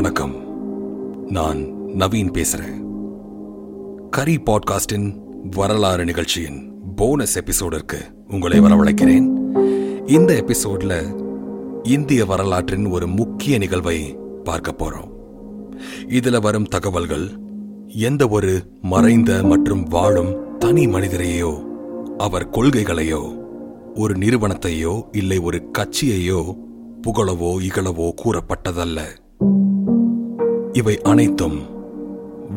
வணக்கம். நான் நவீன் பேசுறேன். கரி பாட்காஸ்டின் வரலாறு நிகழ்ச்சியின் போனஸ் எபிசோடிற்கு உங்களை வரவழைக்கிறேன். இந்த எபிசோட்ல இந்திய வரலாற்றின் ஒரு முக்கிய நிகழ்வை பார்க்க போறோம். இதுல வரும் தகவல்கள் எந்த ஒரு மறைந்த மற்றும் வாழும் தனி மனிதரையோ அவர் கொள்கைகளையோ ஒரு நிறுவனத்தையோ இல்லை ஒரு கட்சியையோ புகழவோ இகழவோ கூறப்பட்டதல்ல. இவை அனைத்தும்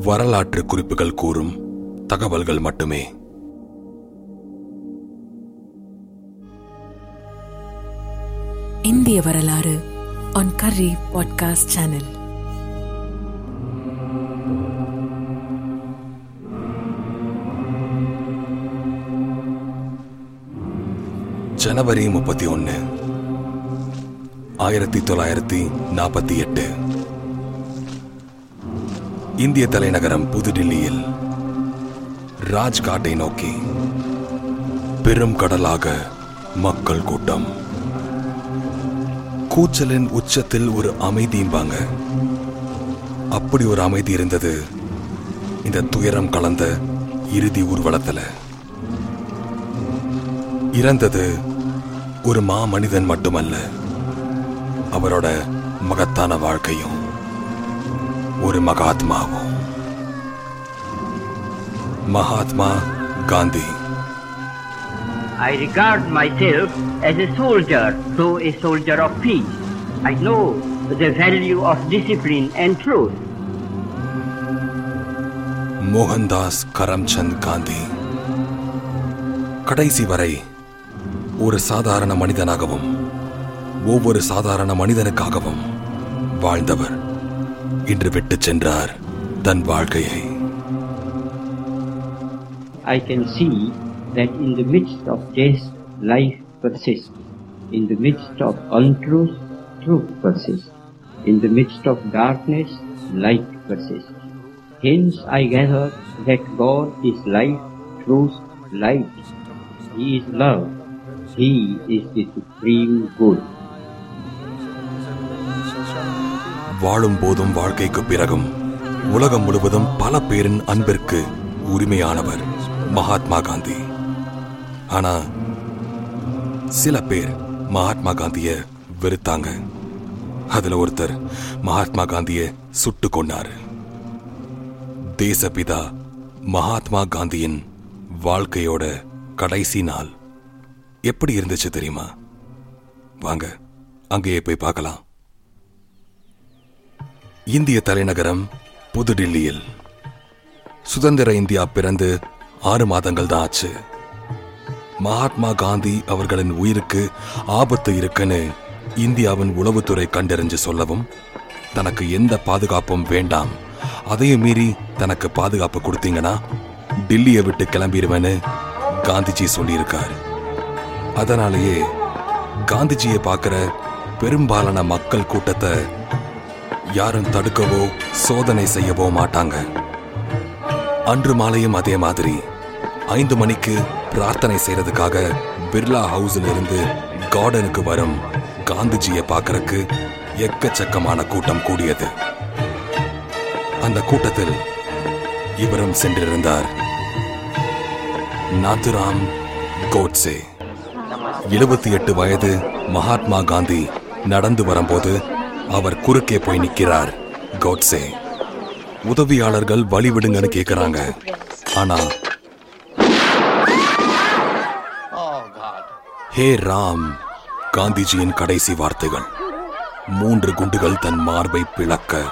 வரலாற்று குறிப்புகள் கூறும் தகவல்கள் மட்டுமே. இந்திய வரலாறு on கரி பாட்காஸ்ட் சேனல் ஜனவரி முப்பத்தி ஒன்னு ஆயிரத்தி தொள்ளாயிரத்தி நாற்பத்தி எட்டு. இந்திய தலைநகரம் புதுடில்லியில் ராஜ்காட்டை நோக்கி பெரும் கடலாக மக்கள் கூட்டம். கூச்சலின் உச்சத்தில் ஒரு அமைதியும்பாங்க அப்படி ஒரு அமைதி இருந்தது இந்த துயரம் கலந்த இறுதி ஊர்வலத்துல. இறந்தது ஒரு மாமனிதன் மட்டுமல்ல அவரோட மகத்தான வாழ்க்கையும். ஒரு மகாத்மாவும் Mahatma Gandhi I regard myself as a soldier, though a soldier of peace. I know the value of discipline and truth. Mohandas Karamchand Gandhi கடைசி வரை ஒரு சாதாரண மனிதனாகவும் ஒவ்வொரு சாதாரண மனிதனுக்காகவும் வாழ்ந்தவர் இன்று விட்டுச் சென்றார் தன் வாழ்க்கையை I can see that in the midst of death, life persists. In the midst of untruth, truth persists. In the midst of darkness, light persists. Hence I gather that God is life, truth, light. He is love. He is the supreme good. வாழும் போதும் வாழ்க்கைக்கு பிறகும் உலகம் முழுவதும் பல பேரின் அன்பிற்கு உரிமையானவர் மகாத்மா காந்தி. ஆனா சில பேர் மகாத்மா காந்திய வெறுத்தாங்க. அதுல ஒருத்தர் மகாத்மா காந்திய சுட்டு கொண்டாரு தேசபிதா மகாத்மா காந்தியின் வாழ்க்கையோட கடைசி நாள். எப்படி இருந்துச்சு தெரியுமா? வாங்க அங்கேயே போய் பார்க்கலாம். இந்திய தலைநகரம் புதுடில்லியில். சுதந்திர இந்தியா பிறந்து ஆறு மாதங்கள் தான் ஆச்சு. மகாத்மா காந்தி அவர்களின் உயிருக்கு ஆபத்து இருக்குன்னு இந்தியாவின் உளவுத்துறை கண்டறிஞ்சு சொல்லவும் தனக்கு எந்த பாதுகாப்பும் வேண்டாம். அதையும் மீறி தனக்கு பாதுகாப்பு கொடுத்தீங்கன்னா டில்லியை விட்டு கிளம்பிடுவேன்னு காந்திஜி சொல்லியிருக்கார். அதனாலேயே காந்திஜியை பார்க்குற பெரும்பாலான மக்கள் கூட்டத்தை யாரும் தடுக்கவோ சோதனை செய்யவோ மாட்டாங்க. அன்று மாலையும் அதே மாதிரி ஐந்து மணிக்கு பிரார்த்தனை செய்யறதுக்காக பிர்லா ஹவுஸ்ல இருந்து கார்டனுக்கு வரும் காந்திஜியை பார்க்கறக்கு எக்கச்சக்கமான கூட்டம் கூடியது. அந்த கூட்டத்தில் இவரும் சென்றிருந்தார். நாத்துராம் கோட்சே எழுபத்தி எட்டு வயது மகாத்மா காந்தி நடந்து வரும்போது அவர் குறுக்கே போய் நிற்கிறார். கோட்ஸே உதவியாளர்கள் வழி விடுங்கன்னு கேக்குறாங்க. ஆனா ஹே ராம் காந்திஜியின் கடைசி வார்த்தைகள். மூன்று குண்டுகள் தன் மார்பை பிளக்க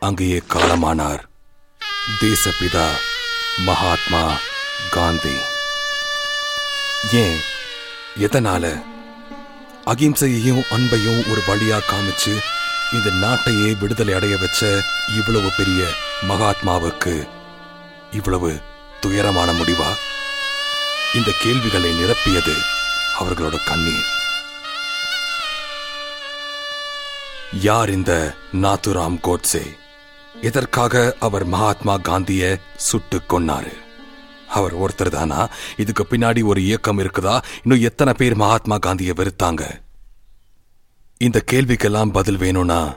அங்கேயே காலமானார். தேசபிதா மகாத்மா காந்தி. ஏன் எதனால? அகிம்சையையும் அன்பையும் ஒரு வழியா காமிச்சு இந்த நாட்டையே விடுதலை அடைய வச்ச இவ்வளவு பெரிய மகாத்மாவுக்கு இவ்வளவு துயரமான முடிவா? இந்த கேள்விகளை நிரப்பியது அவர்களோட கண்ணீர். யார் இந்த நாத்துராம் கோட்சே எதற்காக அவர் மகாத்மா காந்திய சுட்டு கொன்னாரு? அவர் ஒருத்தர் தானா? இதுக்கு பின்னாடி ஒரு இயக்கம் இருக்குதா? இன்னும் எத்தனை பேர் மகாத்மா காந்தியை வெறுத்தாங்க? இந்த கேள்விக்கெல்லாம் பதில் வேணும்னா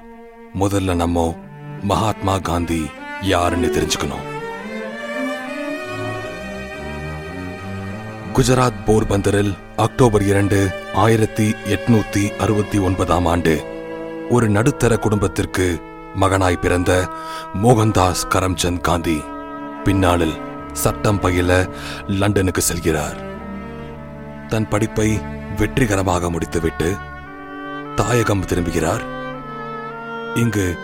முதல்ல நம்ம மகாத்மா காந்தி யாருன்னு தெரிஞ்சுக்கணும். குஜராத் போர்பந்தரில் அக்டோபர் இரண்டு ஆயிரத்தி எட்நூத்தி அறுபத்தி ஒன்பதாம் ஆண்டு ஒரு நடுத்தர குடும்பத்திற்கு மகனாய் பிறந்த மோகன்தாஸ் கரம்சந்த் காந்தி பின்னாளில் சட்டம் பயில லண்டனுக்கு செல்கிறார். தன் படிப்பை வெற்றிகரமாக முடித்துவிட்டு தாயகம் திரும்புகிறார். இங்கு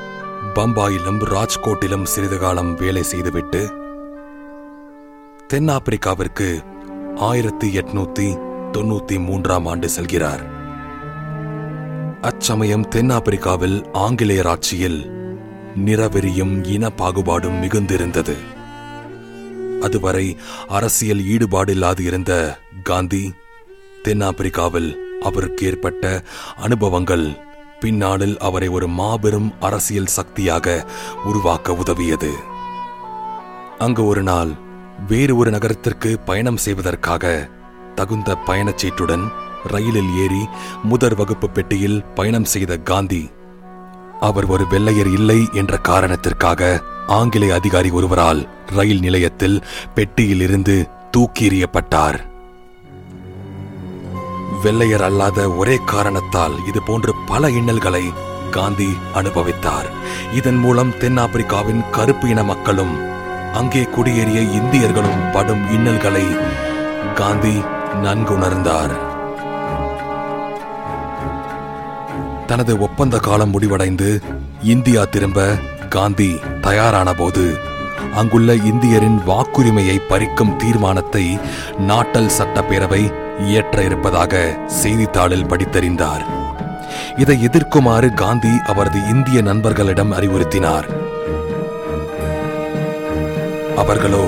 பம்பாயிலும் ராஜ்கோட்டிலும் சிறிது காலம் வேலை செய்துவிட்டு தென்னாப்பிரிக்காவிற்கு ஆயிரத்தி எட்நூத்தி தொண்ணூத்தி மூன்றாம் ஆண்டு செல்கிறார். அச்சமயம் தென்னாப்பிரிக்காவில் ஆங்கிலேயர் ஆட்சியில் நிறவெறியும் இன பாகுபாடும் மிகுந்திருந்தது. அதுவரை அரசியல் ஈடுபாடில்லாது இருந்த காந்தி தென்னாப்பிரிக்காவில் அவருக்கு ஏற்பட்ட அனுபவங்கள் பின்னாளில் அவரை ஒரு மாபெரும் அரசியல் சக்தியாக உருவாக்க உதவியது. அங்கு ஒரு நாள் வேறு ஒரு நகரத்திற்கு பயணம் செய்வதற்காக தகுந்த பயணச்சீட்டுடன் ரயிலில் ஏறி முதற் வகுப்பு பெட்டியில் பயணம் செய்த காந்தி அவர் ஒரு வெள்ளையர் இல்லை என்ற காரணத்திற்காக ஆங்கிலேய அதிகாரி ஒருவரால் ரயில் நிலையத்தில் பெட்டியில் இருந்து தூக்கி எறியப்பட்டார். வெள்ளையர் அல்லாத ஒரே காரணத்தால் இது போன்று பல இன்னல்களை காந்தி அனுபவித்தார். இதன் மூலம் தென்னாப்பிரிக்காவின் கருப்பு இன மக்களும் அங்கே குடியேறிய இந்தியர்களும் படும் இன்னல்களை காந்தி நன்குணர்ந்தார். தனது ஒப்பந்த காலம் முடிவடைந்து இந்தியா திரும்ப காந்தி தயாரான போது அங்குள்ள இந்தியரின் வாக்குரிமையை பறிக்கும் தீர்மானத்தை நாட்டல் சட்டப்பேரவை இயற்ற இருப்பதாக செய்தித்தாளில் படித்தறிந்தார். இதை எதிர்க்குமாறு காந்தி அவரது இந்திய நண்பர்களிடம் அறிவுறுத்தினார். அவர்களோ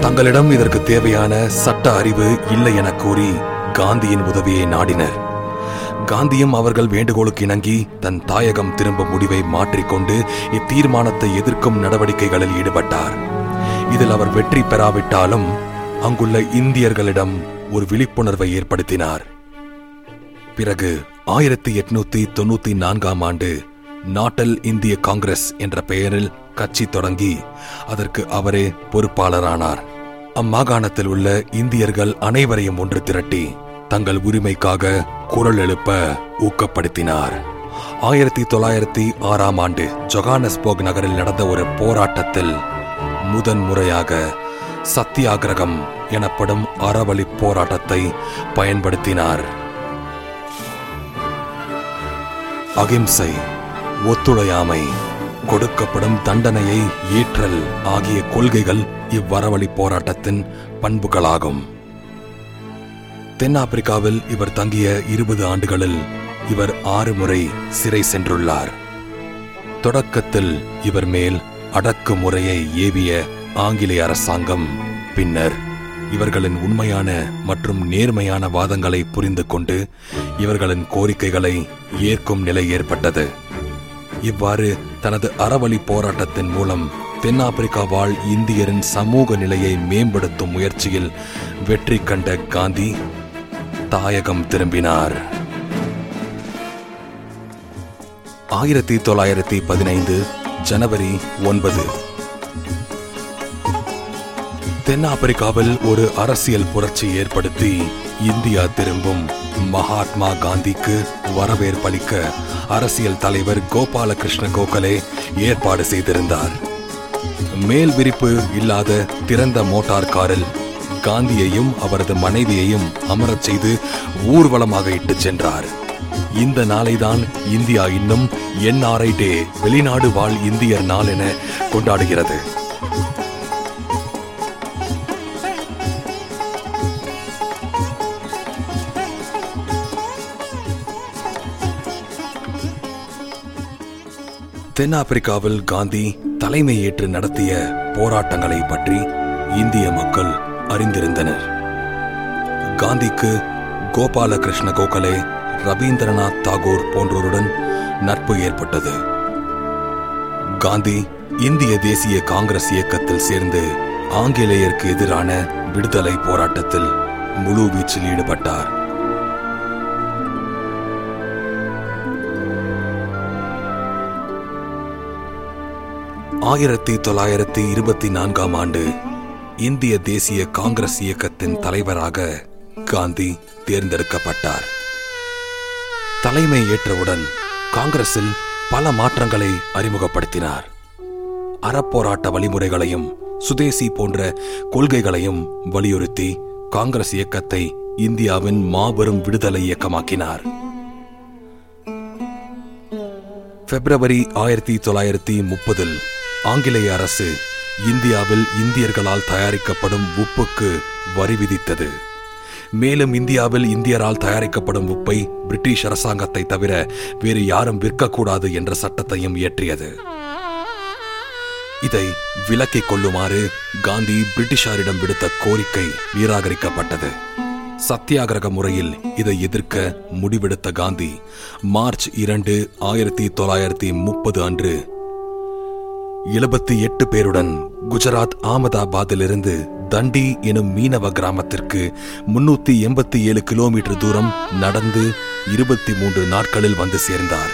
தங்களிடம் இதற்கு தேவையான சட்ட அறிவு இல்லை என கூறி காந்தியின் உதவியை நாடினர். காந்தியும் அவர்கள் வேண்டுகோளுக்கு இணங்கி தன் தாயகம் திரும்பும் முடிவை மாற்றிக்கொண்டு இத்தீர்மானத்தை எதிர்க்கும் நடவடிக்கைகளில் ஈடுபட்டார். இதில் அவர் வெற்றி பெறாவிட்டாலும் அங்குள்ள இந்தியர்களிடம் ஒரு விழிப்புணர்வை ஏற்படுத்தினார். பிறகு ஆயிரத்தி எட்நூத்தி தொண்ணூத்தி நான்காம் ஆண்டு நாட்டல் இந்திய காங்கிரஸ் என்ற பெயரில் கட்சி தொடங்கி அதற்கு அவரே பொறுப்பாளரானார். அம்மாகாணத்தில் உள்ள இந்தியர்கள் அனைவரையும் ஒன்று திரட்டி தங்கள் உரிமைக்காக குரல் எழுப்ப ஊக்கப்படுத்தினார். ஆயிரத்தி தொள்ளாயிரத்தி ஆறாம் ஆண்டு ஜொகானஸ்போக் நகரில் நடந்த ஒரு போராட்டத்தில் முதன் முறையாக சத்தியாகிரகம் எனப்படும் அறவழி போராட்டத்தை பயன்படுத்தினார். அகிம்சை ஒத்துழையாமை கொடுக்கப்படும் தண்டனையை ஏற்றல் ஆகிய கொள்கைகள் இவ்வரவழி போராட்டத்தின் பண்புகளாகும். தென்னாப்பிரிக்காவில் இவர் தங்கிய இருபது ஆண்டுகளில் இவர் ஆறு முறை சிறை சென்றுள்ளார். தொடக்கத்தில் இவர் மேல் அடக்குமுறையை ஏவிய ஆங்கிலேய அரசாங்கம் பின்னர் இவர்களின் உண்மையான மற்றும் நேர்மையான வாதங்களை புரிந்து கொண்டு இவர்களின் கோரிக்கைகளை ஏற்கும் நிலை ஏற்பட்டது. இவ்வாறு தனது அறவழி போராட்டத்தின் மூலம் தென்னாப்பிரிக்கா வாழ் இந்தியரின் சமூக நிலையை மேம்படுத்தும் முயற்சியில் வெற்றி கண்ட காந்தி தாயகம் திரும்பினார். ஆயிரத்தி தொள்ளாயிரத்தி பதினைந்து ஜனவரி ஒன்பது. தென்னாப்பிரிக்காவில் ஒரு அரசியல் புரட்சி ஏற்படுத்தி இந்தியா திரும்பும் மகாத்மா காந்திக்கு வரவேற்பளிக்க அரசியல் தலைவர் கோபாலகிருஷ்ண கோகலே ஏற்பாடு செய்திருந்தார். மேல் விரிப்பு இல்லாத திறந்த மோட்டார் காரில் காந்தியையும் அவரது மனைவியையும் அமரச் செய்து ஊர்வலமாக இட்டுச் சென்றார். இந்த நாளைதான் இந்தியா இன்னும் என்ஆர்ஐ டே வெளிநாடு வாழ் இந்தியர் நாள் என கொண்டாடுகிறது. தென்னாப்பிரிக்காவில் காந்தி தலைமை ஏற்று நடத்திய போராட்டங்களை பற்றி இந்திய மக்கள் அறிந்திருந்தனர். காந்திக்கு கோபாலகிருஷ்ண கோகலே ரவீந்திரநாத் தாகூர் போன்றோருடன் நட்பு ஏற்பட்டது. காந்தி இந்திய தேசிய காங்கிரஸ் இயக்கத்தில் சேர்ந்து ஆங்கிலேயருக்கு எதிரான விடுதலை போராட்டத்தில் முழு வீச்சில் ஈடுபட்டார். ஆயிரத்தி தொள்ளாயிரத்தி இருபத்தி நான்காம் ஆண்டு இந்திய தேசிய காங்கிரஸ் இயக்கத்தின் தலைவராக காந்தி தேர்ந்தெடுக்கப்பட்டார். தலைமை ஏற்றவுடன் காங்கிரஸில் பல மாற்றங்களை அறிமுகப்படுத்தினார். அறப்போராட்ட வழிமுறைகளையும் சுதேசி போன்ற கொள்கைகளையும் வலியுறுத்தி காங்கிரஸ் இயக்கத்தை இந்தியாவின் மாபெரும் விடுதலை இயக்கமாக்கினார். பிப்ரவரி ஆயிரத்தி தொள்ளாயிரத்தி முப்பதில் ஆங்கிலேய அரசு இந்தியாவில் இந்தியர்களால் தயாரிக்கப்படும் உப்புக்கு வரி விதித்தது. மேலும் இந்தியாவில் இந்தியரால் தயாரிக்கப்படும் உப்பை பிரிட்டிஷ் அரசாங்கத்தை தவிர வேறு யாரும் விற்கக்கூடாது என்ற சட்டத்தையும் இயற்றியது. இதை விலக்கிக் கொள்ளுமாறு காந்தி பிரிட்டிஷாரிடம் விடுத்த கோரிக்கை நிராகரிக்கப்பட்டது. சத்தியாகிரக முறையில் இதை எதிர்க்க முடிவெடுத்த காந்தி மார்ச் இரண்டு ஆயிரத்தி தொள்ளாயிரத்தி முப்பது அன்று எழுபத்தி எட்டு பேருடன் குஜராத் ஆமதாபாத்திலிருந்து தண்டி எனும் மீனவ கிராமத்திற்கு முன்னூத்தி எண்பத்தி ஏழு கிலோமீட்டர் தூரம் நடந்து இருபத்தி மூன்று நாட்களில் வந்து சேர்ந்தார்.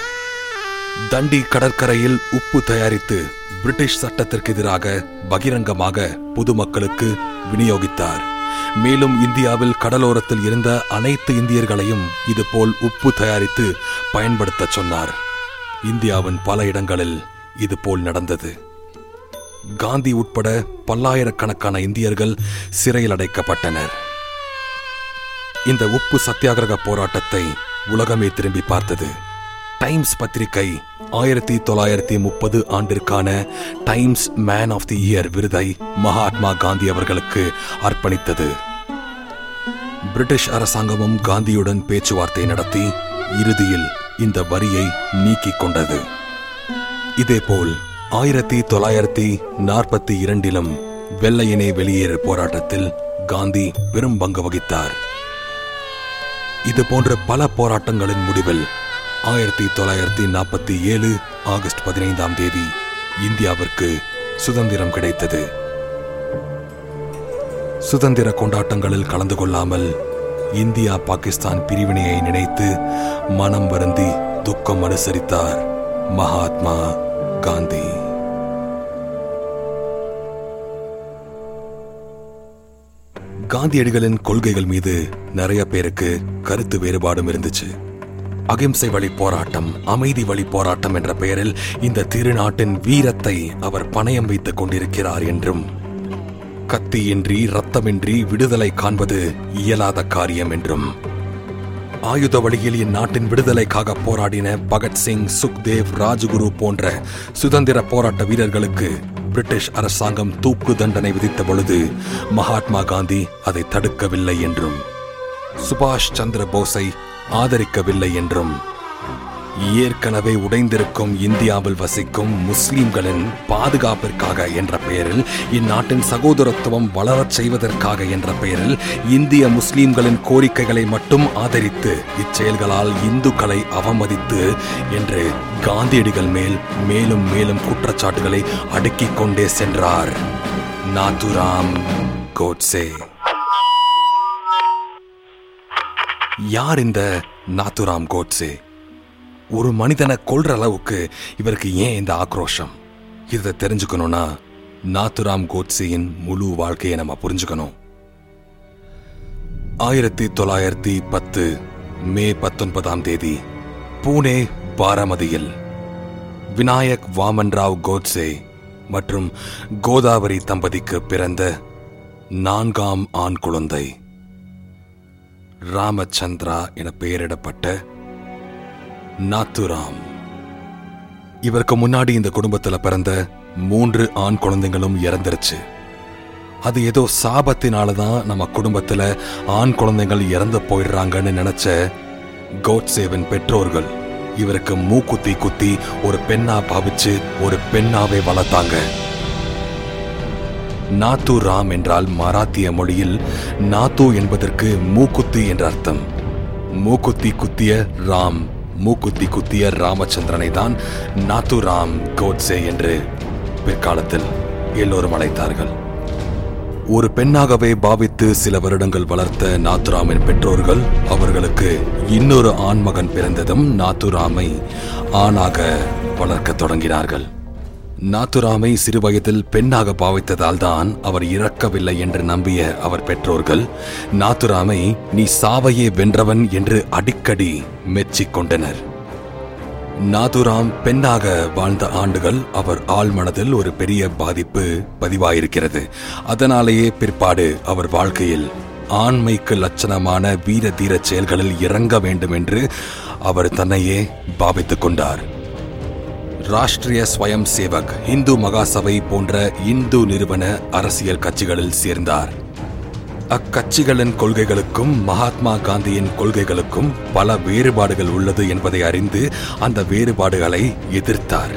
தண்டி கடற்கரையில் உப்பு தயாரித்து பிரிட்டிஷ் சட்டத்திற்கு எதிராக பகிரங்கமாக பொதுமக்களுக்கு விநியோகித்தார். மேலும் இந்தியாவில் கடலோரத்தில் இருந்த அனைத்து இந்தியர்களையும் இதுபோல் உப்பு தயாரித்து பயன்படுத்தச் சொன்னார். இந்தியாவின் பல இடங்களில் இது போல் நடந்தது. காந்தி உட்பட பல்லாயிரக்கணக்கான இந்தியர்கள் சிறையில் அடைக்கப்பட்டனர். இந்த உப்பு சத்தியாகிரக போராட்டத்தை உலகமே திரும்பி பார்த்தது. டைம்ஸ் பத்திரிகை ஆயிரத்தி தொள்ளாயிரத்தி முப்பது ஆண்டிற்கான Times man of the year விருதை மகாத்மா காந்தி அவர்களுக்கு அர்ப்பணித்தது. பிரிட்டிஷ் அரசாங்கமும் காந்தியுடன் பேச்சுவார்த்தை நடத்தி இறுதியில் இந்த வரியை நீக்கிக் கொண்டது. இதேபோல் ஆயிரத்தி தொள்ளாயிரத்தி நாற்பத்தி இரண்டிலும் வெள்ளையனே வெளியேறு போராட்டத்தில் காந்தி பெரும் பங்கு வகித்தார். இது போன்ற பல போராட்டங்களின் முடிவில் ஆயிரத்தி தொள்ளாயிரத்தி நாற்பத்தி ஏழு ஆகஸ்ட் பதினைந்தாம் தேதி இந்தியாவிற்கு சுதந்திரம் கிடைத்தது. சுதந்திர கொண்டாட்டங்களில் கலந்து கொள்ளாமல் இந்தியா பாகிஸ்தான் பிரிவினையை நினைத்து மனம் வருந்தி துக்கம் அனுசரித்தார். மகாத்மா காந்தி. காந்தியடிகளின் கொள்கைகள் மீது நிறைய பேருக்கு கருத்து வேறுபாடும் இருந்துச்சு. அகிம்சை வழி போராட்டம் அமைதி வழி போராட்டம் என்ற பெயரில் இந்த திருநாட்டின் வீரத்தை அவர் பணயம் வைத்துக் கொண்டிருக்கிறார் என்றும் கத்தியின்றி ரத்தமின்றி விடுதலை காண்பது இயலாத காரியம் என்றும். ஆயுத வழியில் இந்நாட்டின் விடுதலைக்காக போராடின பகத்சிங் சுக்தேவ் ராஜகுரு போன்ற சுதந்திர போராட்ட வீரர்களுக்கு பிரிட்டிஷ் அரசாங்கம் தூக்கு தண்டனை விதித்த பொழுது மகாத்மா காந்தி அதை தடுக்கவில்லை என்றும் சுபாஷ் சந்திர போஸை ஆதரிக்கவில்லை என்றும் ஏற்கனவே உடைந்திருக்கும் இந்தியாவில் வசிக்கும் முஸ்லிம்களின் பாதுகாப்பிற்காக என்ற பெயரில் இந்நாட்டின் சகோதரத்துவம் வளரச் செய்வதற்காக என்ற பெயரில் இந்திய முஸ்லிம்களின் கோரிக்கைகளை மட்டும் ஆதரித்து இச்செயல்களால் இந்துக்களை அவமதித்து என்று காந்தியடிகள் மேல் மேலும் மேலும் குற்றச்சாட்டுகளை அடுக்கிக் கொண்டே சென்றார். நாதுராம் கோட்சே யார் இந்த நாத்துராம் கோட்சே ஒரு மனிதனை கொள்ற அளவுக்கு இவருக்கு ஏன் இந்த ஆக்ரோஷம்? இதை தெரிஞ்சுக்கணும்னா நாத்துராம் கோட்சேயின் முழு வாழ்க்கையை நம்ம புரிஞ்சுக்கணும். ஆயிரத்தி தொள்ளாயிரத்தி பத்து மே பத்தொன்பதாம் தேதி பூனே பாராமதியில் விநாயக் வாமன் ராவ் கோட்சே மற்றும் கோதாவரி தம்பதிக்கு பிறந்த நான்காம் ஆண் குழந்தை ராமச்சந்திரா என பெயரிடப்பட்ட நாத்துராம். இவருக்கு முன்னாடி இந்த குடும்பத்தில் பிறந்த மூன்று ஆண் குழந்தைங்களும் இறந்துருச்சு. அது ஏதோ சாபத்தினால தான் நம்ம குடும்பத்தில் ஆண் குழந்தைகள் இறந்து போயிடுறாங்கன்னு நினச்ச கோட்சேவின் பெற்றோர்கள் இவருக்கு மூக்குத்தி குத்தி ஒரு பெண்ணா பாவிச்சு ஒரு பெண்ணாவே வளர்த்தாங்க. நாத்து ராம் என்றால் மராத்திய மொழியில் நாத்து என்பதற்கு மூக்குத்தி என்ற அர்த்தம். மூக்குத்தி குத்திய ராம். மூக்குத்தி குத்திய ராமச்சந்திரனை தான் நாத்துராம் கோட்ஸே கோட்சே என்று பிற்காலத்தில் எல்லோரும் அழைத்தார்கள். ஒரு பெண்ணாகவே பாவித்து சில வருடங்கள் வளர்த்த நாத்துராமின் பெற்றோர்கள் அவர்களுக்கு இன்னொரு ஆண்மகன் பிறந்ததும் நாத்துராமை ஆணாக வளர்க்கத் தொடங்கினார்கள். நாத்துராமை சிறுவயதில் பெண்ணாக பாவித்ததால் தான் அவர் இறக்கவில்லை என்று நம்பிய அவர் பெற்றோர்கள் நாத்துராமை நீ சாவையே வென்றவன் என்று அடிக்கடி மெச்சிக் கொண்டனர் நாதுராம் பெண்ணாக வாழ்ந்த ஆண்டுகள் அவர் ஆழ்மனதில் ஒரு பெரிய பாதிப்பு பதிவாயிருக்கிறது. அதனாலேயே பிற்பாடு அவர் வாழ்க்கையில் ஆண்மைக்கு லட்சணமான வீர தீர செயல்களில் இறங்க வேண்டும் என்று அவர் தன்னையே பாவித்துக் கொண்டார். ராஷ்டிரிய ஸ்வயம் சேவக் இந்து மகாசபை போன்ற இந்து நிறுவன அரசியல் கட்சிகளில் சேர்ந்தார். அக்கட்சிகளின் கொள்கைகளுக்கும் மகாத்மா காந்தியின் கொள்கைகளுக்கும் பல வேறுபாடுகள் உள்ளது என்பதை அறிந்து அந்த வேறுபாடுகளை எதிர்த்தார்.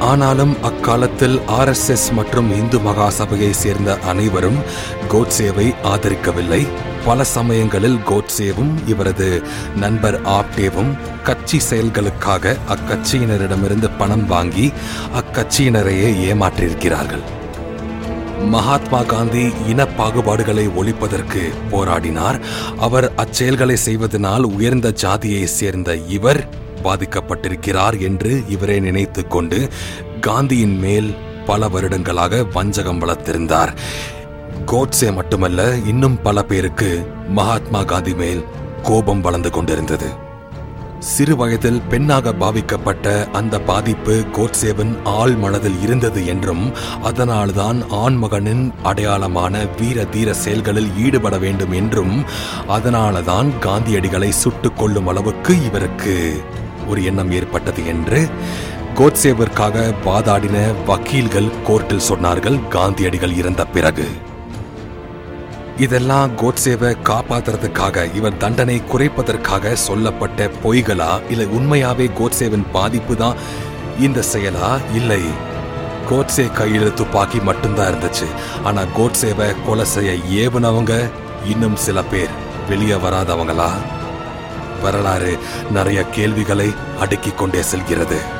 ஆனாலும் அக்காலத்தில் ஆர்எஸ்எஸ் மற்றும் இந்து மகாசபையை சேர்ந்த அனைவரும் கோட்சேவை ஆதரிக்கவில்லை. பல சமயங்களில் கோட்சேவும் இவரது நண்பர் ஆப்டேவும் கட்சி செயல்களுக்காக அக்கட்சியினரிடமிருந்து பணம் வாங்கி அக்கட்சியினரையே ஏமாற்றியிருக்கிறார்கள். மகாத்மா காந்தி இன பாகுபாடுகளை ஒழிப்பதற்கு போராடினார். அவர் அச்செயல்களை செய்வதனால் உயர்ந்த ஜாதியை சேர்ந்த இவர் பாதிக்கப்பட்டிருக்கிறார் என்று இவரே நினைத்து கொண்டு காந்தியின் மேல் பல வருடங்களாக வஞ்சகம் வளர்த்திருந்தார். கோட்சே மட்டுமல்ல இன்னும் பல பேருக்கு மகாத்மா காந்தி மேல் கோபம் வளர்ந்து கொண்டிருந்தது. சிறு வயதில் பெண்ணாக பாவிக்கப்பட்ட அந்த பாதிப்பு கோட்சேவன் ஆள் மனதில் இருந்தது என்றும் அதனால்தான் ஆண்மகனின் அடையாளமான வீர தீர செயல்களில் ஈடுபட வேண்டும் என்றும் அதனால்தான் காந்தியடிகளை சுட்டுக் கொள்ளும் அளவுக்கு இவருக்கு ஒரு எண்ணம் ஏற்பட்டது என்று கோட்சேவிற்காக வாதாடின வக்கீல்கள் கோர்ட்டில் சொன்னார்கள் காந்தியடிகள் இறந்த பிறகு. இதெல்லாம் கோட்சேவை காப்பாத்துறதுக்காக இவர் தண்டனை குறைப்பதற்காக சொல்லப்பட்ட பொய்களா? இல்லை உண்மையாவே கோட்சேவின் பாதிப்பு தான் இந்த செயலா? இல்லை. கோட்சே கையில் துப்பாக்கி மட்டும்தான் இருந்துச்சு. ஆனா கோட்சேவை கொலை செய்ய ஏவுனவங்க இன்னும் சில பேர். வெளியே வராதவங்களா? வரலாறு நிறைய கேள்விகளை அடுக்கிக் கொண்டே செல்கிறது.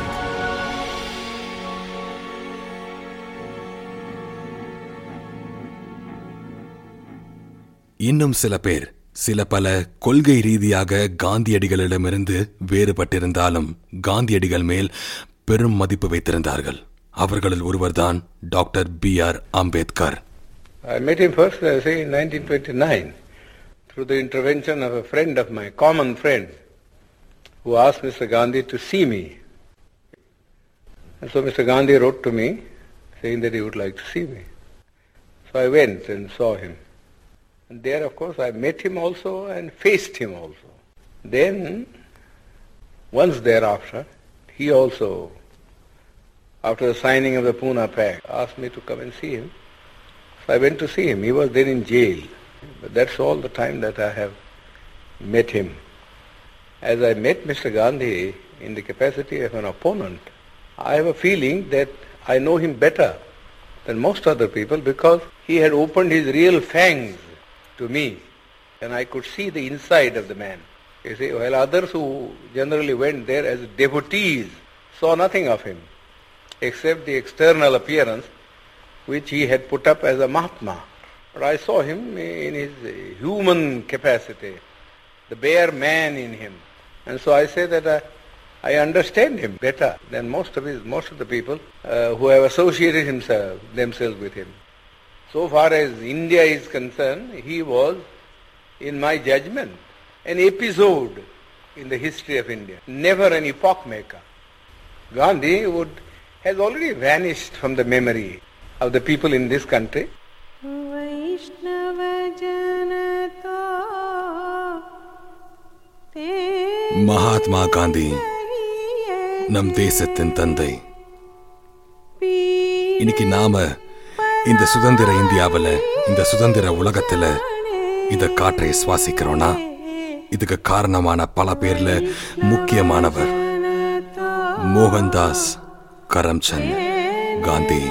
இன்னும் சில பேர் சில பல கொள்கை ரீதியாக காந்தியடிகளிடமிருந்து வேறுபட்டிருந்தாலும் காந்தியடிகள் மேல் பெரும் மதிப்பு வைத்திருந்தார்கள் அவர்களில் ஒருவர்தான் doctor B R Ambedkar I met him first, I say, in 1929, through the intervention of a friend of mine, common friend, who asked Mr. Gandhi to see me. And so Mr. Gandhi wrote to me, saying that he would like to see me. So I went and saw him. And there, of course, I met him also and faced him also. Then, once thereafter, he also, after the signing of the Pune Pact, asked me to come and see him. So I went to see him. He was then in jail. But that's all the time that I have met him. As I met Mr. Gandhi in the capacity of an opponent, I have a feeling that I know him better than most other people because he had opened his real fangs to me and I could see the inside of the man. You see, while others who generally went there as devotees saw nothing of him except the external appearance which he had put up as a Mahatma. But I saw him in his human capacity, the bare man in him. And so I say that I, I understand him better than most of his, most of the people uh, who have associated himself, themselves with him so far as India is concerned, he was, in my judgment, an episode in the history of India, never an epoch maker. Gandhi would, has already vanished from the memory of the people in this country. Mahatma Gandhi, நம் தேசத்தின் தந்தை இன்னைக்கு நாம இந்த சுதந்திர இந்தியாவில் இந்த சுதந்திர உலகத்தில் இந்த காற்றை சுவாசிக்கிறோனா இதுக்கு காரணமான பல பேரில் முக்கியமானவர் மோகன்தாஸ் கரம்சந்த் காந்தி.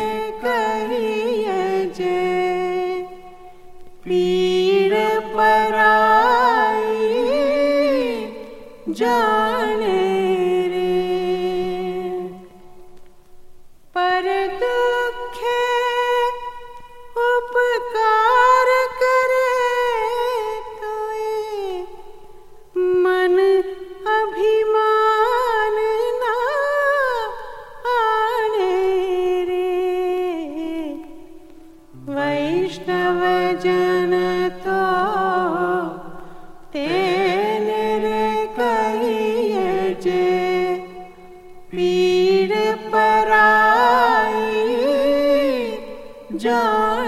जाने व जनतो तेन जे पीर परा जा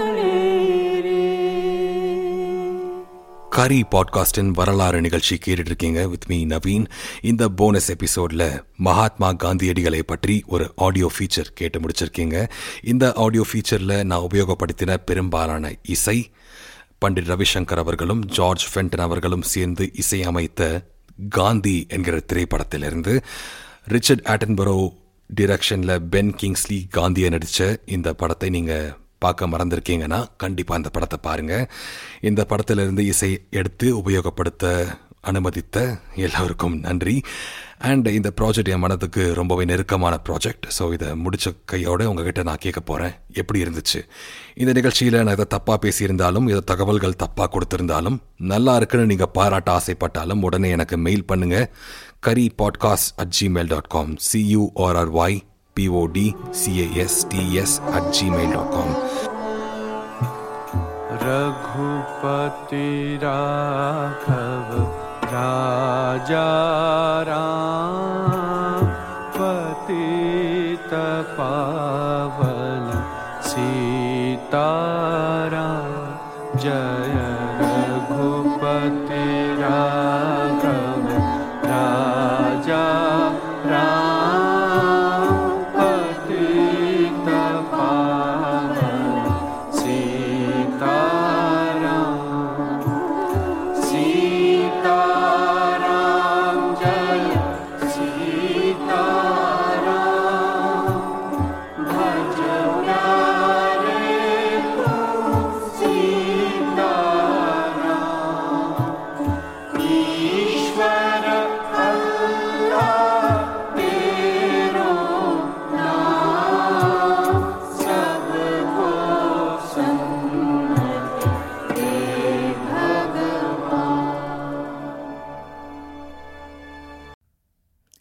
கரி பாட்காஸ்டின் வரலாறு நிகழ்ச்சி கேட்டுட்ருக்கீங்க வித் மீ நவீன் இந்த போனஸ் எபிசோடில் மகாத்மா காந்தியடிகளை பற்றி ஒரு ஆடியோ ஃபீச்சர் கேட்டு முடிச்சிருக்கீங்க. இந்த ஆடியோ ஃபீச்சரில் நான் உபயோகப்படுத்தின பெரும்பாலான இசை பண்டிட் ரவிசங்கர் அவர்களும் ஜார்ஜ் ஃபென்டன் அவர்களும் சேர்ந்து இசையமைத்த காந்தி என்கிற திரைப்படத்திலிருந்து ரிச்சர்ட் ஆட்டன்பரோ டிரெக்ஷனில் பென் கிங்ஸ்லி காந்தியை நடித்த இந்த படத்தை நீங்கள் பார்க்க மறந்துருக்கீங்கன்னா கண்டிப்பாக இந்த படத்தை பாருங்கள் இந்த படத்திலிருந்து இசை எடுத்து உபயோகப்படுத்த அனுமதித்த எல்லோருக்கும் நன்றி. அண்ட் இந்த ப்ராஜெக்ட் என் மனதுக்கு ரொம்பவே நெருக்கமான ப்ராஜெக்ட் ஸோ இதை முடித்த கையோடு உங்ககிட்ட நான் கேட்க போகிறேன் எப்படி இருந்துச்சு? இந்த நிகழ்ச்சியில் நான் இதை தப்பாக பேசியிருந்தாலும் இதை தகவல்கள் தப்பாக கொடுத்துருந்தாலும் நல்லா இருக்குன்னு நீங்கள் பாராட்ட ஆசைப்பட்டாலும் உடனே எனக்கு மெயில் பண்ணுங்கள் curry podcast at gmail dot com C U R R Y P O D C S T S at gmail dot com Raghupati Raghav Raja Ram.